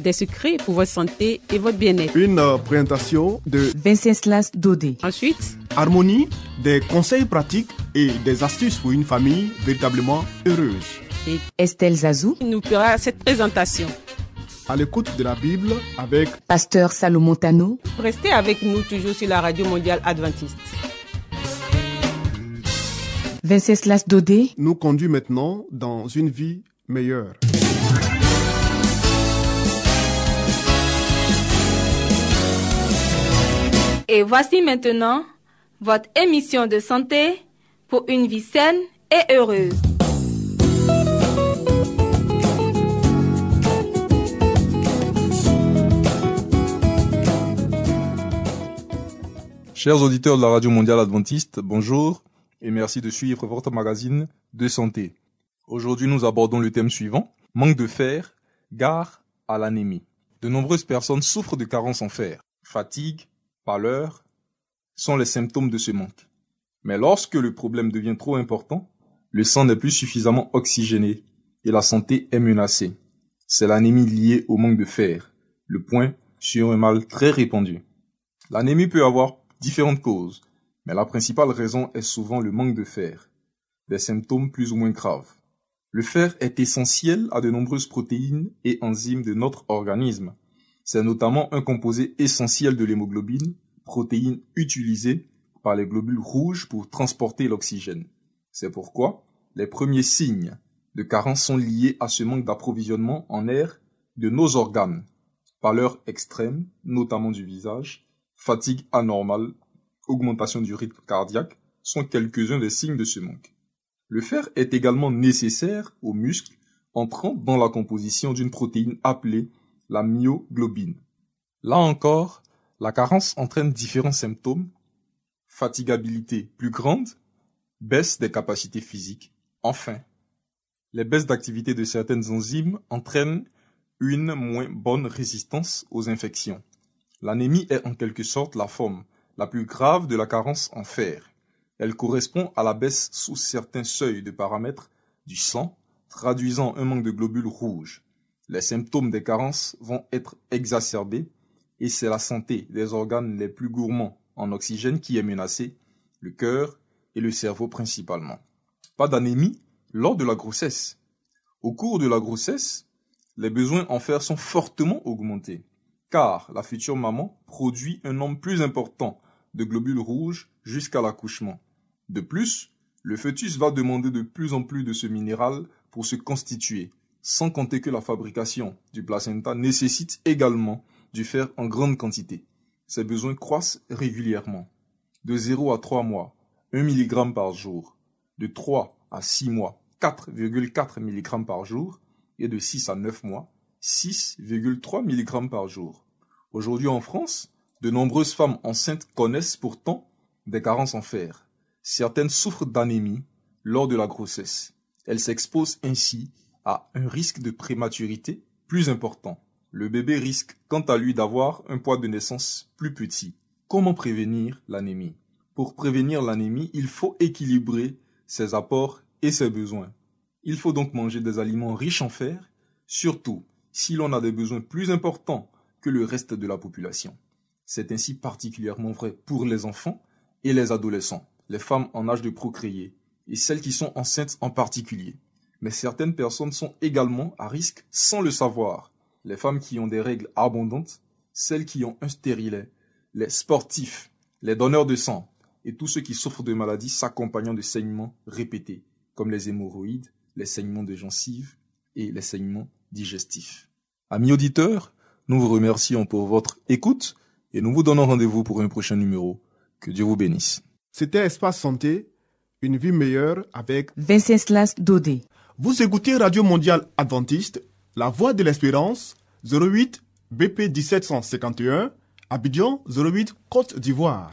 Des secrets pour votre santé et votre bien-être. une euh, présentation de Venceslas Dodé. Ensuite, Harmonie, des conseils pratiques et des astuces pour une famille véritablement heureuse. Estelle Zazou, nous fera cette présentation. À l'écoute de la Bible avec Pasteur Salomon Tano, Restez avec nous toujours sur la radio mondiale adventiste. Venceslas Dodé, nous conduit maintenant dans une vie meilleure. Et voici maintenant votre émission de santé pour une vie saine et heureuse. Chers auditeurs de la Radio Mondiale Adventiste, bonjour et merci de suivre votre magazine de santé. Aujourd'hui, nous abordons le thème suivant, manque de fer, gare à l'anémie. De nombreuses personnes souffrent de carences en fer. Fatigue, pâleur sont les symptômes de ce manque. Mais lorsque le problème devient trop important, le sang n'est plus suffisamment oxygéné et la santé est menacée. C'est l'anémie liée au manque de fer, le point sur un mal très répandu. L'anémie peut avoir différentes causes, mais la principale raison est souvent le manque de fer, des symptômes plus ou moins graves. Le fer est essentiel à de nombreuses protéines et enzymes de notre organisme. C'est notamment un composé essentiel de l'hémoglobine, protéine utilisée par les globules rouges pour transporter l'oxygène. C'est pourquoi les premiers signes de carence sont liés à ce manque d'approvisionnement en air de nos organes. Pâleur extrême, notamment du visage, fatigue anormale, augmentation du rythme cardiaque sont quelques-uns des signes de ce manque. Le fer est également nécessaire aux muscles entrant dans la composition d'une protéine appelée la myoglobine. Là encore, la carence entraîne différents symptômes, fatigabilité plus grande, baisse des capacités physiques. Enfin, les baisses d'activité de certaines enzymes entraînent une moins bonne résistance aux infections. L'anémie est en quelque sorte la forme la plus grave de la carence en fer. Elle correspond à la baisse sous certains seuils de paramètres du sang, traduisant un manque de globules rouges. Les symptômes des carences vont être exacerbés et c'est la santé des organes les plus gourmands en oxygène qui est menacée, le cœur et le cerveau principalement. Pas d'anémie lors de la grossesse. Au cours de la grossesse, les besoins en fer sont fortement augmentés, car la future maman produit un nombre plus important de globules rouges jusqu'à l'accouchement. De plus, le fœtus va demander de plus en plus de ce minéral pour se constituer, sans compter que la fabrication du placenta nécessite également du fer en grande quantité. Ces besoins croissent régulièrement. De 0 à 3 mois, 1 mg par jour. De 3 à 6 mois, 4,4 mg par jour. Et de 6 à 9 mois, 6,3 mg par jour. Aujourd'hui en France, de nombreuses femmes enceintes connaissent pourtant des carences en fer. Certaines souffrent d'anémie lors de la grossesse. Elles s'exposent ainsi à un risque de prématurité plus important. Le bébé risque quant à lui d'avoir un poids de naissance plus petit. Comment prévenir l'anémie? Pour prévenir l'anémie, il faut équilibrer ses apports et ses besoins. Il faut donc manger des aliments riches en fer, surtout si l'on a des besoins plus importants que le reste de la population. C'est ainsi particulièrement vrai pour les enfants et les adolescents, les femmes en âge de procréer, et celles qui sont enceintes en particulier. Mais certaines personnes sont également à risque sans le savoir. Les femmes qui ont des règles abondantes, celles qui ont un stérilet, les sportifs, les donneurs de sang, et tous ceux qui souffrent de maladies s'accompagnant de saignements répétés, comme les hémorroïdes, les saignements de gencives et les saignements digestifs. Amis auditeurs, nous vous remercions pour votre écoute et nous vous donnons rendez-vous pour un prochain numéro. Que Dieu vous bénisse. C'était Espace Santé, une vie meilleure avec Venceslas Dodé. Vous écoutez Radio Mondiale Adventiste, La Voix de l'Espérance, 08 BP 1751, Abidjan 08 Côte d'Ivoire.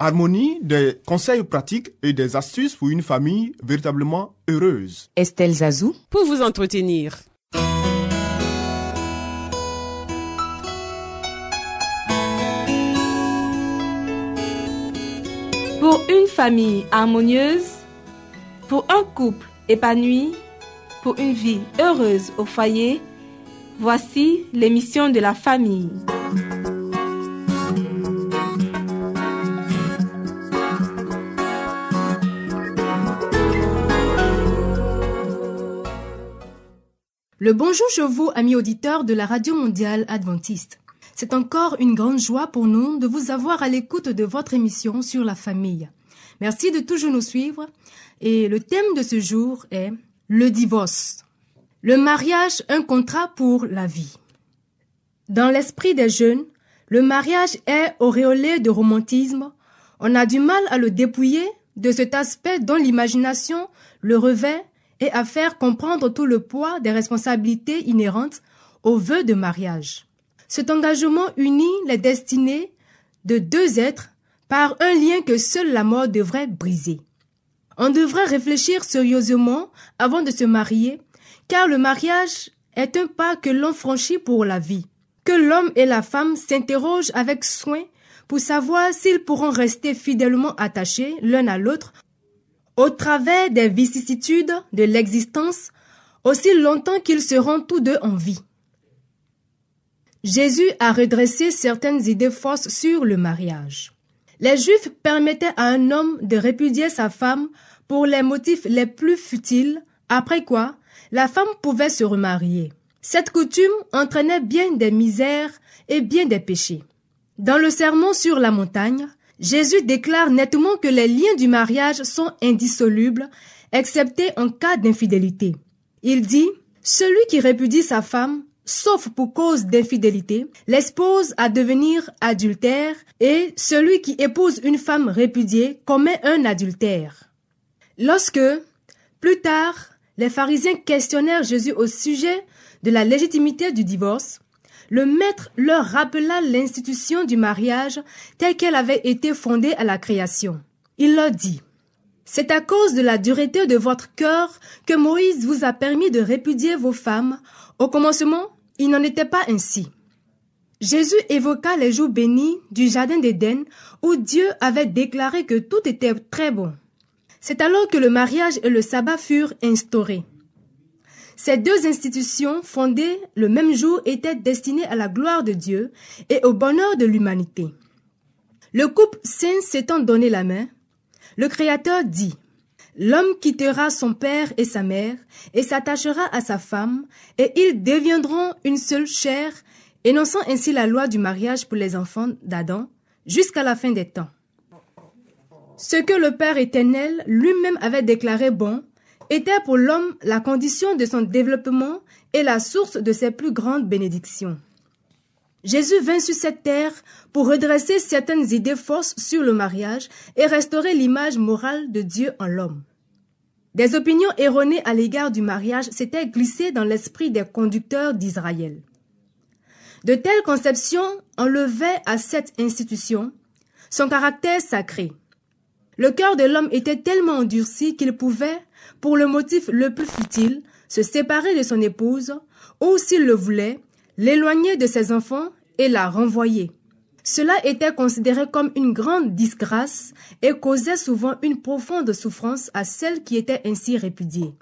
Harmonie, des conseils pratiques et des astuces pour une famille véritablement heureuse. Estelle Zazou. Pour vous entretenir. Pour une famille harmonieuse, pour un couple épanoui, pour une vie heureuse au foyer, voici l'émission de la famille. Le bonjour chez vous, amis auditeurs de la Radio Mondiale Adventiste. C'est encore une grande joie pour nous de vous avoir à l'écoute de votre émission sur la famille. Merci de toujours nous suivre. Et le thème de ce jour est le divorce. Le mariage, un contrat pour la vie. Dans l'esprit des jeunes, le mariage est auréolé de romantisme. On a du mal à le dépouiller de cet aspect dont l'imagination le revêt et à faire comprendre tout le poids des responsabilités inhérentes au vœu de mariage. Cet engagement unit les destinées de deux êtres par un lien que seule la mort devrait briser. On devrait réfléchir sérieusement avant de se marier, car le mariage est un pas que l'on franchit pour la vie. Que l'homme et la femme s'interrogent avec soin pour savoir s'ils pourront rester fidèlement attachés l'un à l'autre au travers des vicissitudes de l'existence aussi longtemps qu'ils seront tous deux en vie. Jésus a redressé certaines idées fausses sur le mariage. Les Juifs permettaient à un homme de répudier sa femme pour les motifs les plus futiles, après quoi la femme pouvait se remarier. Cette coutume entraînait bien des misères et bien des péchés. Dans le sermon sur la montagne, Jésus déclare nettement que les liens du mariage sont indissolubles, excepté en cas d'infidélité. Il dit, Celui qui répudie sa femme, sauf pour cause d'infidélité, l'expose à devenir adultère, et celui qui épouse une femme répudiée commet un adultère. Lorsque, plus tard, les pharisiens questionnèrent Jésus au sujet de la légitimité du divorce, le maître leur rappela l'institution du mariage telle qu'elle avait été fondée à la création. Il leur dit, C'est à cause de la dureté de votre cœur que Moïse vous a permis de répudier vos femmes. Au commencement, il n'en était pas ainsi. Jésus évoqua les jours bénis du Jardin d'Éden où Dieu avait déclaré que tout était très bon. C'est alors que le mariage et le sabbat furent instaurés. Ces deux institutions fondées le même jour étaient destinées à la gloire de Dieu et au bonheur de l'humanité. Le couple saint s'étant donné la main, le Créateur dit L'homme quittera son père et sa mère et s'attachera à sa femme, et ils deviendront une seule chair, énonçant ainsi la loi du mariage pour les enfants d'Adam jusqu'à la fin des temps. Ce que le Père éternel lui-même avait déclaré bon, était pour l'homme la condition de son développement et la source de ses plus grandes bénédictions. Jésus vint sur cette terre pour redresser certaines idées fausses sur le mariage et restaurer l'image morale de Dieu en l'homme. Des opinions erronées à l'égard du mariage s'étaient glissées dans l'esprit des conducteurs d'Israël. De telles conceptions enlevaient à cette institution son caractère sacré. Le cœur de l'homme était tellement endurci qu'il pouvait, pour le motif le plus futile, se séparer de son épouse, ou s'il le voulait, l'éloigner de ses enfants et la renvoyer. Cela était considéré comme une grande disgrâce et causait souvent une profonde souffrance à celles qui étaient ainsi répudiées.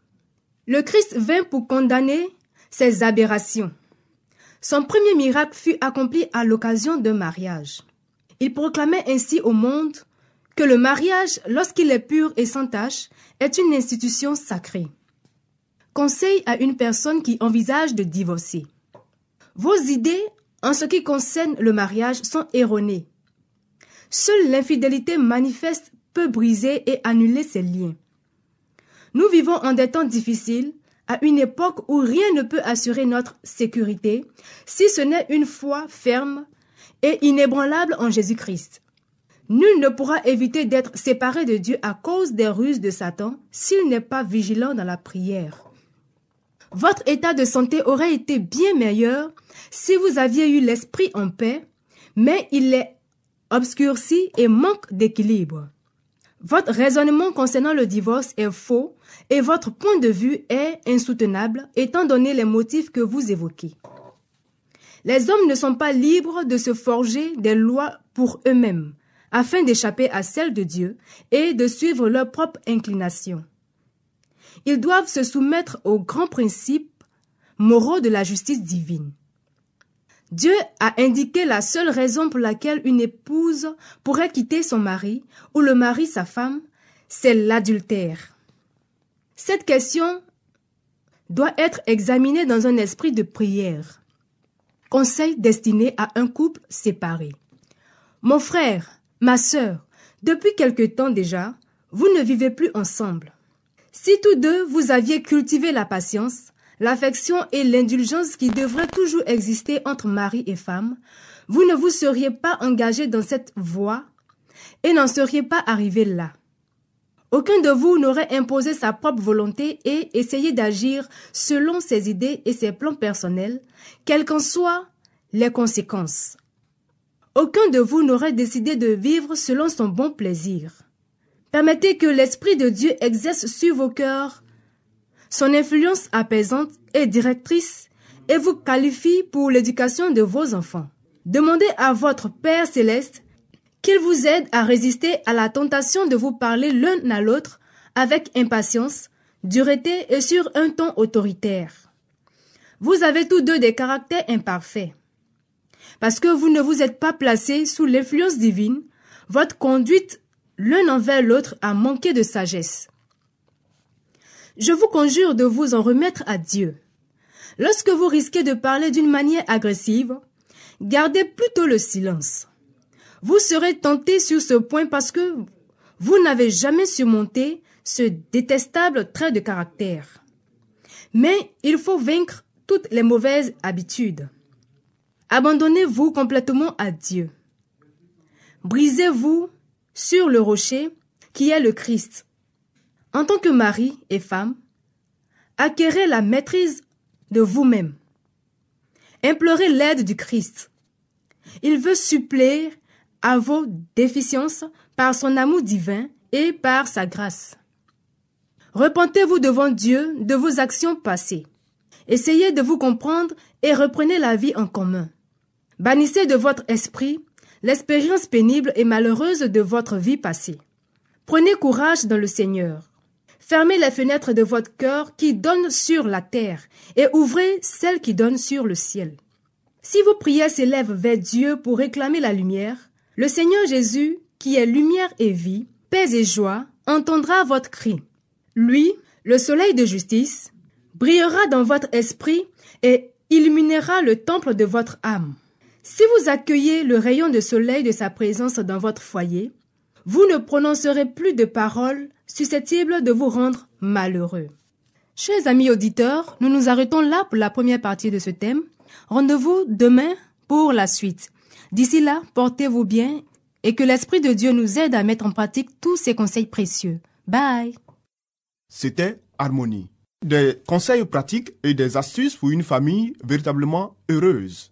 Le Christ vint pour condamner ces aberrations. Son premier miracle fut accompli à l'occasion d'un mariage. Il proclamait ainsi au monde que le mariage, lorsqu'il est pur et sans tache, est une institution sacrée. Conseil à une personne qui envisage de divorcer. Vos idées en ce qui concerne le mariage sont erronées. Seule l'infidélité manifeste peut briser et annuler ces liens. Nous vivons en des temps difficiles, à une époque où rien ne peut assurer notre sécurité, si ce n'est une foi ferme et inébranlable en Jésus-Christ. Nul ne pourra éviter d'être séparé de Dieu à cause des ruses de Satan s'il n'est pas vigilant dans la prière. Votre état de santé aurait été bien meilleur si vous aviez eu l'esprit en paix, mais il est obscurci et manque d'équilibre. Votre raisonnement concernant le divorce est faux et votre point de vue est insoutenable étant donné les motifs que vous évoquez. Les hommes ne sont pas libres de se forger des lois pour eux-mêmes afin d'échapper à celles de Dieu et de suivre leurs propres inclinations. Ils doivent se soumettre aux grands principes moraux de la justice divine. Dieu a indiqué la seule raison pour laquelle une épouse pourrait quitter son mari ou le mari sa femme, c'est l'adultère. Cette question doit être examinée dans un esprit de prière. Conseil destiné à un couple séparé. Mon frère, ma sœur, depuis quelque temps déjà, vous ne vivez plus ensemble. Si tous deux vous aviez cultivé la patience, l'affection et l'indulgence qui devraient toujours exister entre mari et femme, vous ne vous seriez pas engagé dans cette voie et n'en seriez pas arrivé là. Aucun de vous n'aurait imposé sa propre volonté et essayé d'agir selon ses idées et ses plans personnels, quelles qu'en soient les conséquences. Aucun de vous n'aurait décidé de vivre selon son bon plaisir. Permettez que l'Esprit de Dieu exerce sur vos cœurs son influence apaisante et directrice et vous qualifie pour l'éducation de vos enfants. Demandez à votre Père céleste qu'il vous aide à résister à la tentation de vous parler l'un à l'autre avec impatience, dureté et sur un ton autoritaire. Vous avez tous deux des caractères imparfaits. Parce que vous ne vous êtes pas placés sous l'influence divine, votre conduite l'un envers l'autre a manqué de sagesse. Je vous conjure de vous en remettre à Dieu. Lorsque vous risquez de parler d'une manière agressive, gardez plutôt le silence. Vous serez tenté sur ce point parce que vous n'avez jamais surmonté ce détestable trait de caractère. Mais il faut vaincre toutes les mauvaises habitudes. Abandonnez-vous complètement à Dieu. Brisez-vous sur le rocher qui est le Christ. En tant que mari et femme, acquérez la maîtrise de vous-même. Implorez l'aide du Christ. Il veut suppléer à vos déficiences par son amour divin et par sa grâce. Repentez-vous devant Dieu de vos actions passées. Essayez de vous comprendre et reprenez la vie en commun. Bannissez de votre esprit l'expérience pénible et malheureuse de votre vie passée. Prenez courage dans le Seigneur. Fermez les fenêtres de votre cœur qui donnent sur la terre et ouvrez celles qui donnent sur le ciel. Si vos prières s'élèvent vers Dieu pour réclamer la lumière, le Seigneur Jésus, qui est lumière et vie, paix et joie, entendra votre cri. Lui, le soleil de justice, brillera dans votre esprit et illuminera le temple de votre âme. Si vous accueillez le rayon de soleil de sa présence dans votre foyer, vous ne prononcerez plus de paroles susceptibles de vous rendre malheureux. Chers amis auditeurs, nous nous arrêtons là pour la première partie de ce thème. Rendez-vous demain pour la suite. D'ici là, portez-vous bien et que l'Esprit de Dieu nous aide à mettre en pratique tous ces conseils précieux. Bye. C'était Harmonie. Des conseils pratiques et des astuces pour une famille véritablement heureuse.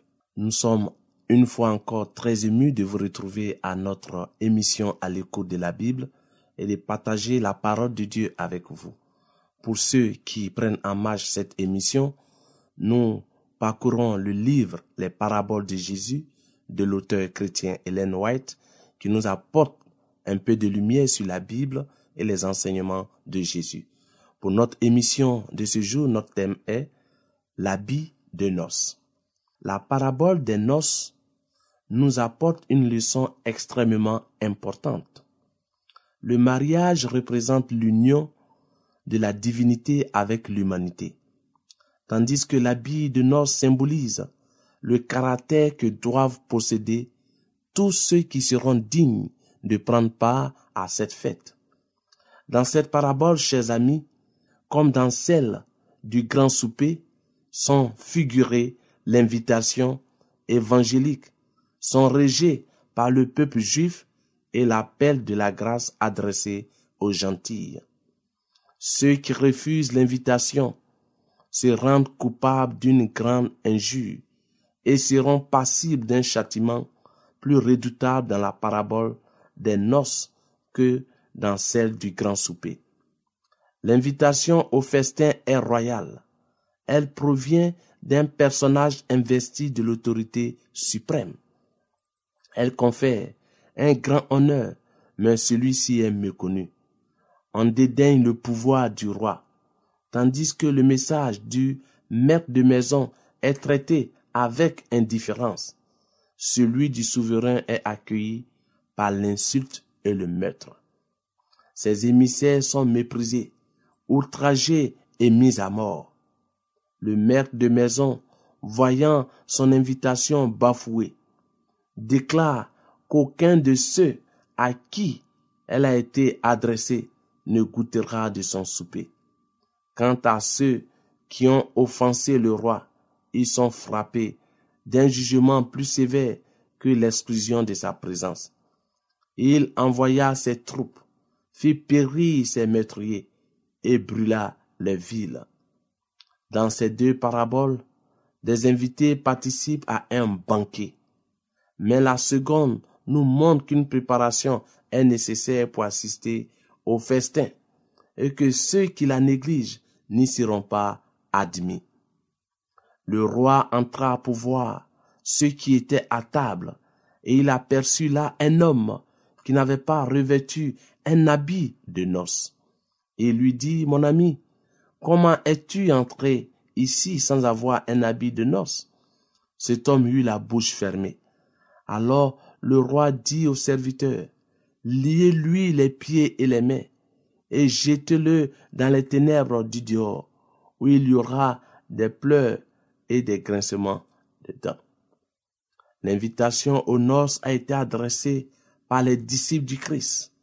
Nous sommes une fois encore très émus de vous retrouver à notre émission à l'écoute de la Bible et de partager la parole de Dieu avec vous. Pour ceux qui prennent en marche cette émission, nous parcourons le livre Les paraboles de Jésus de l'auteur chrétien Helen White qui nous apporte un peu de lumière sur la Bible et les enseignements de Jésus. Pour notre émission de ce jour, notre thème est l'habit de noces. La parabole des noces nous apporte une leçon extrêmement importante. Le mariage représente l'union de la divinité avec l'humanité, tandis que l'habit de noces symbolise le caractère que doivent posséder tous ceux qui seront dignes de prendre part à cette fête. Dans cette parabole, chers amis, comme dans celle du grand souper, sont figurées l'invitation évangélique, sont régées par le peuple juif et l'appel de la grâce adressé aux gentils. Ceux qui refusent l'invitation se rendent coupables d'une grande injure et seront passibles d'un châtiment plus redoutable dans la parabole des noces que dans celle du grand souper. L'invitation au festin est royale. Elle provient d'un personnage investi de l'autorité suprême. Elle confère un grand honneur, mais celui-ci est méconnu. On dédaigne le pouvoir du roi, tandis que le message du maître de maison est traité avec indifférence. Celui du souverain est accueilli par l'insulte et le meurtre. Ses émissaires sont méprisés, outragés et mis à mort. Le maître de maison, voyant son invitation bafouée, déclare qu'aucun de ceux à qui elle a été adressée ne goûtera de son souper. Quant à ceux qui ont offensé le roi, ils sont frappés d'un jugement plus sévère que l'exclusion de sa présence. Il envoya ses troupes, fit périr ses meurtriers et brûla les villes. Dans ces deux paraboles, des invités participent à un banquet. Mais la seconde nous montre qu'une préparation est nécessaire pour assister au festin et que ceux qui la négligent n'y seront pas admis. Le roi entra pour voir ceux qui étaient à table, et il aperçut là un homme qui n'avait pas revêtu un habit de noces. Et lui dit, Mon ami, comment es-tu entré ici sans avoir un habit de noces? Cet homme eut la bouche fermée. Alors le roi dit au serviteur, Liez-lui les pieds et les mains, et jetez-le dans les ténèbres du dehors, où il y aura des pleurs et des grincements de dents. L'invitation aux noces a été adressée par les disciples du Christ.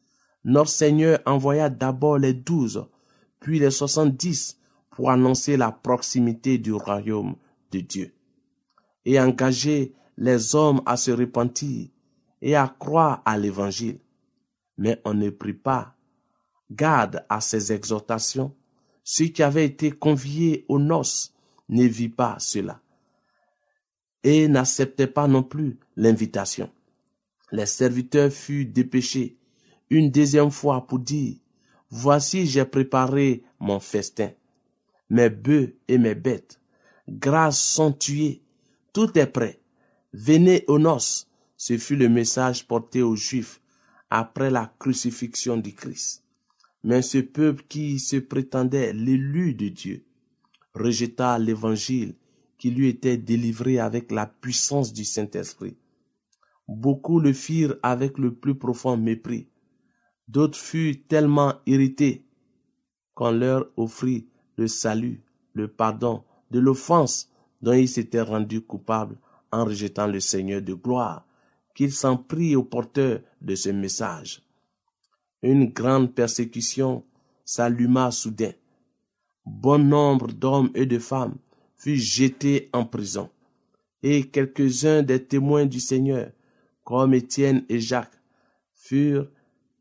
Notre Seigneur envoya d'abord les douze, puis les soixante-dix pour annoncer la proximité du royaume de Dieu et engager les hommes à se repentir et à croire à l'évangile. Mais on ne prit pas garde à ces exhortations. Ceux qui avaient été conviés aux noces ne vit pas cela et n'acceptait pas non plus l'invitation. Les serviteurs furent dépêchés une deuxième fois pour dire, Voici j'ai préparé mon festin. Mes bœufs et mes bêtes, grâce sont tués, tout est prêt. Venez aux noces. Ce fut le message porté aux Juifs après la crucifixion du Christ. Mais ce peuple qui se prétendait l'élu de Dieu rejeta l'évangile qui lui était délivré avec la puissance du Saint-Esprit. Beaucoup le firent avec le plus profond mépris. D'autres furent tellement irrités qu'on leur offrit le salut, le pardon de l'offense dont ils s'étaient rendus coupables en rejetant le Seigneur de gloire, qu'ils s'en prit au porteur de ce message. Une grande persécution s'alluma soudain. Bon nombre d'hommes et de femmes fut jeté en prison. Et quelques-uns des témoins du Seigneur, comme Étienne et Jacques, furent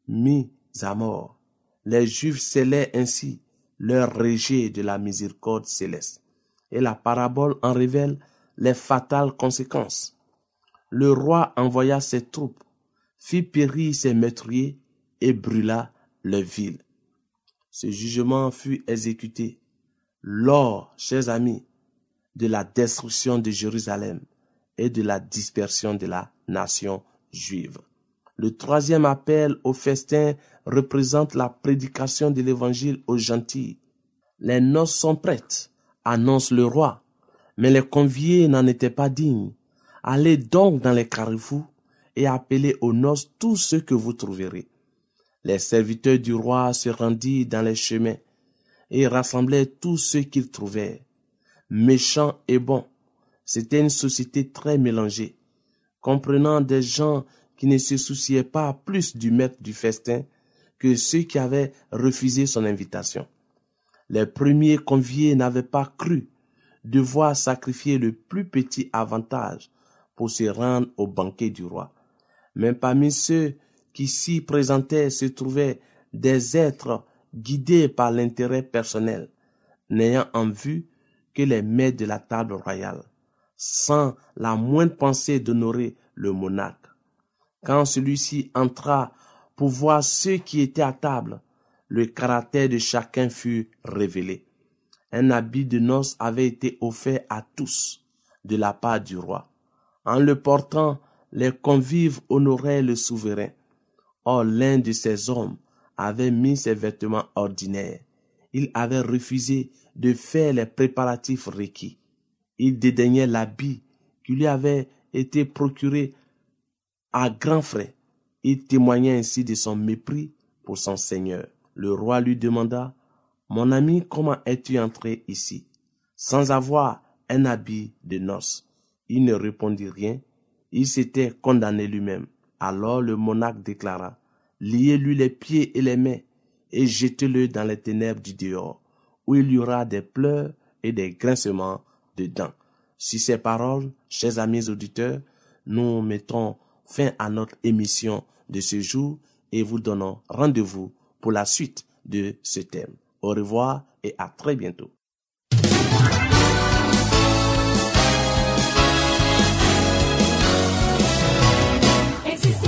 mis à mort. Les Juifs scellaient ainsi leur rejet de la miséricorde céleste. Et la parabole en révèle les fatales conséquences. Le roi envoya ses troupes, fit périr ses meurtriers et brûla les villes. Ce jugement fut exécuté lors, chers amis, de la destruction de Jérusalem et de la dispersion de la nation juive. Le troisième appel au festin représente la prédication de l'évangile aux gentils. Les noces sont prêtes, annonce le roi, mais les conviés n'en étaient pas dignes. Allez donc dans les carrefours et appelez aux noces tous ceux que vous trouverez. Les serviteurs du roi se rendirent dans les chemins et rassemblaient tous ceux qu'ils trouvèrent, méchants et bons. C'était une société très mélangée, comprenant des gens qui ne se souciaient pas plus du maître du festin que ceux qui avaient refusé son invitation. Les premiers conviés n'avaient pas cru devoir sacrifier le plus petit avantage pour se rendre au banquet du roi. Mais parmi ceux qui s'y présentaient se trouvaient des êtres guidés par l'intérêt personnel, n'ayant en vue que les mets de la table royale, sans la moindre pensée d'honorer le monarque. Quand celui-ci entra pour voir ceux qui étaient à table, le caractère de chacun fut révélé. Un habit de noces avait été offert à tous de la part du roi. En le portant, les convives honoraient le souverain. Or l'un de ces hommes avait mis ses vêtements ordinaires. Il avait refusé de faire les préparatifs requis. Il dédaignait l'habit qui lui avait été procuré à grands frais. Il témoignait ainsi de son mépris pour son Seigneur. Le roi lui demanda, Mon ami, comment es-tu entré ici, sans avoir un habit de noces Il ne répondit rien. Il s'était condamné lui-même. Alors le monarque déclara, Liez-lui les pieds et les mains, et jetez-le dans les ténèbres du dehors, où il y aura des pleurs et des grincements de dents. Si ces paroles, chers amis auditeurs, nous mettons fin à notre émission de ce jour et vous donnons rendez-vous pour la suite de ce thème. Au revoir et à très bientôt. Existe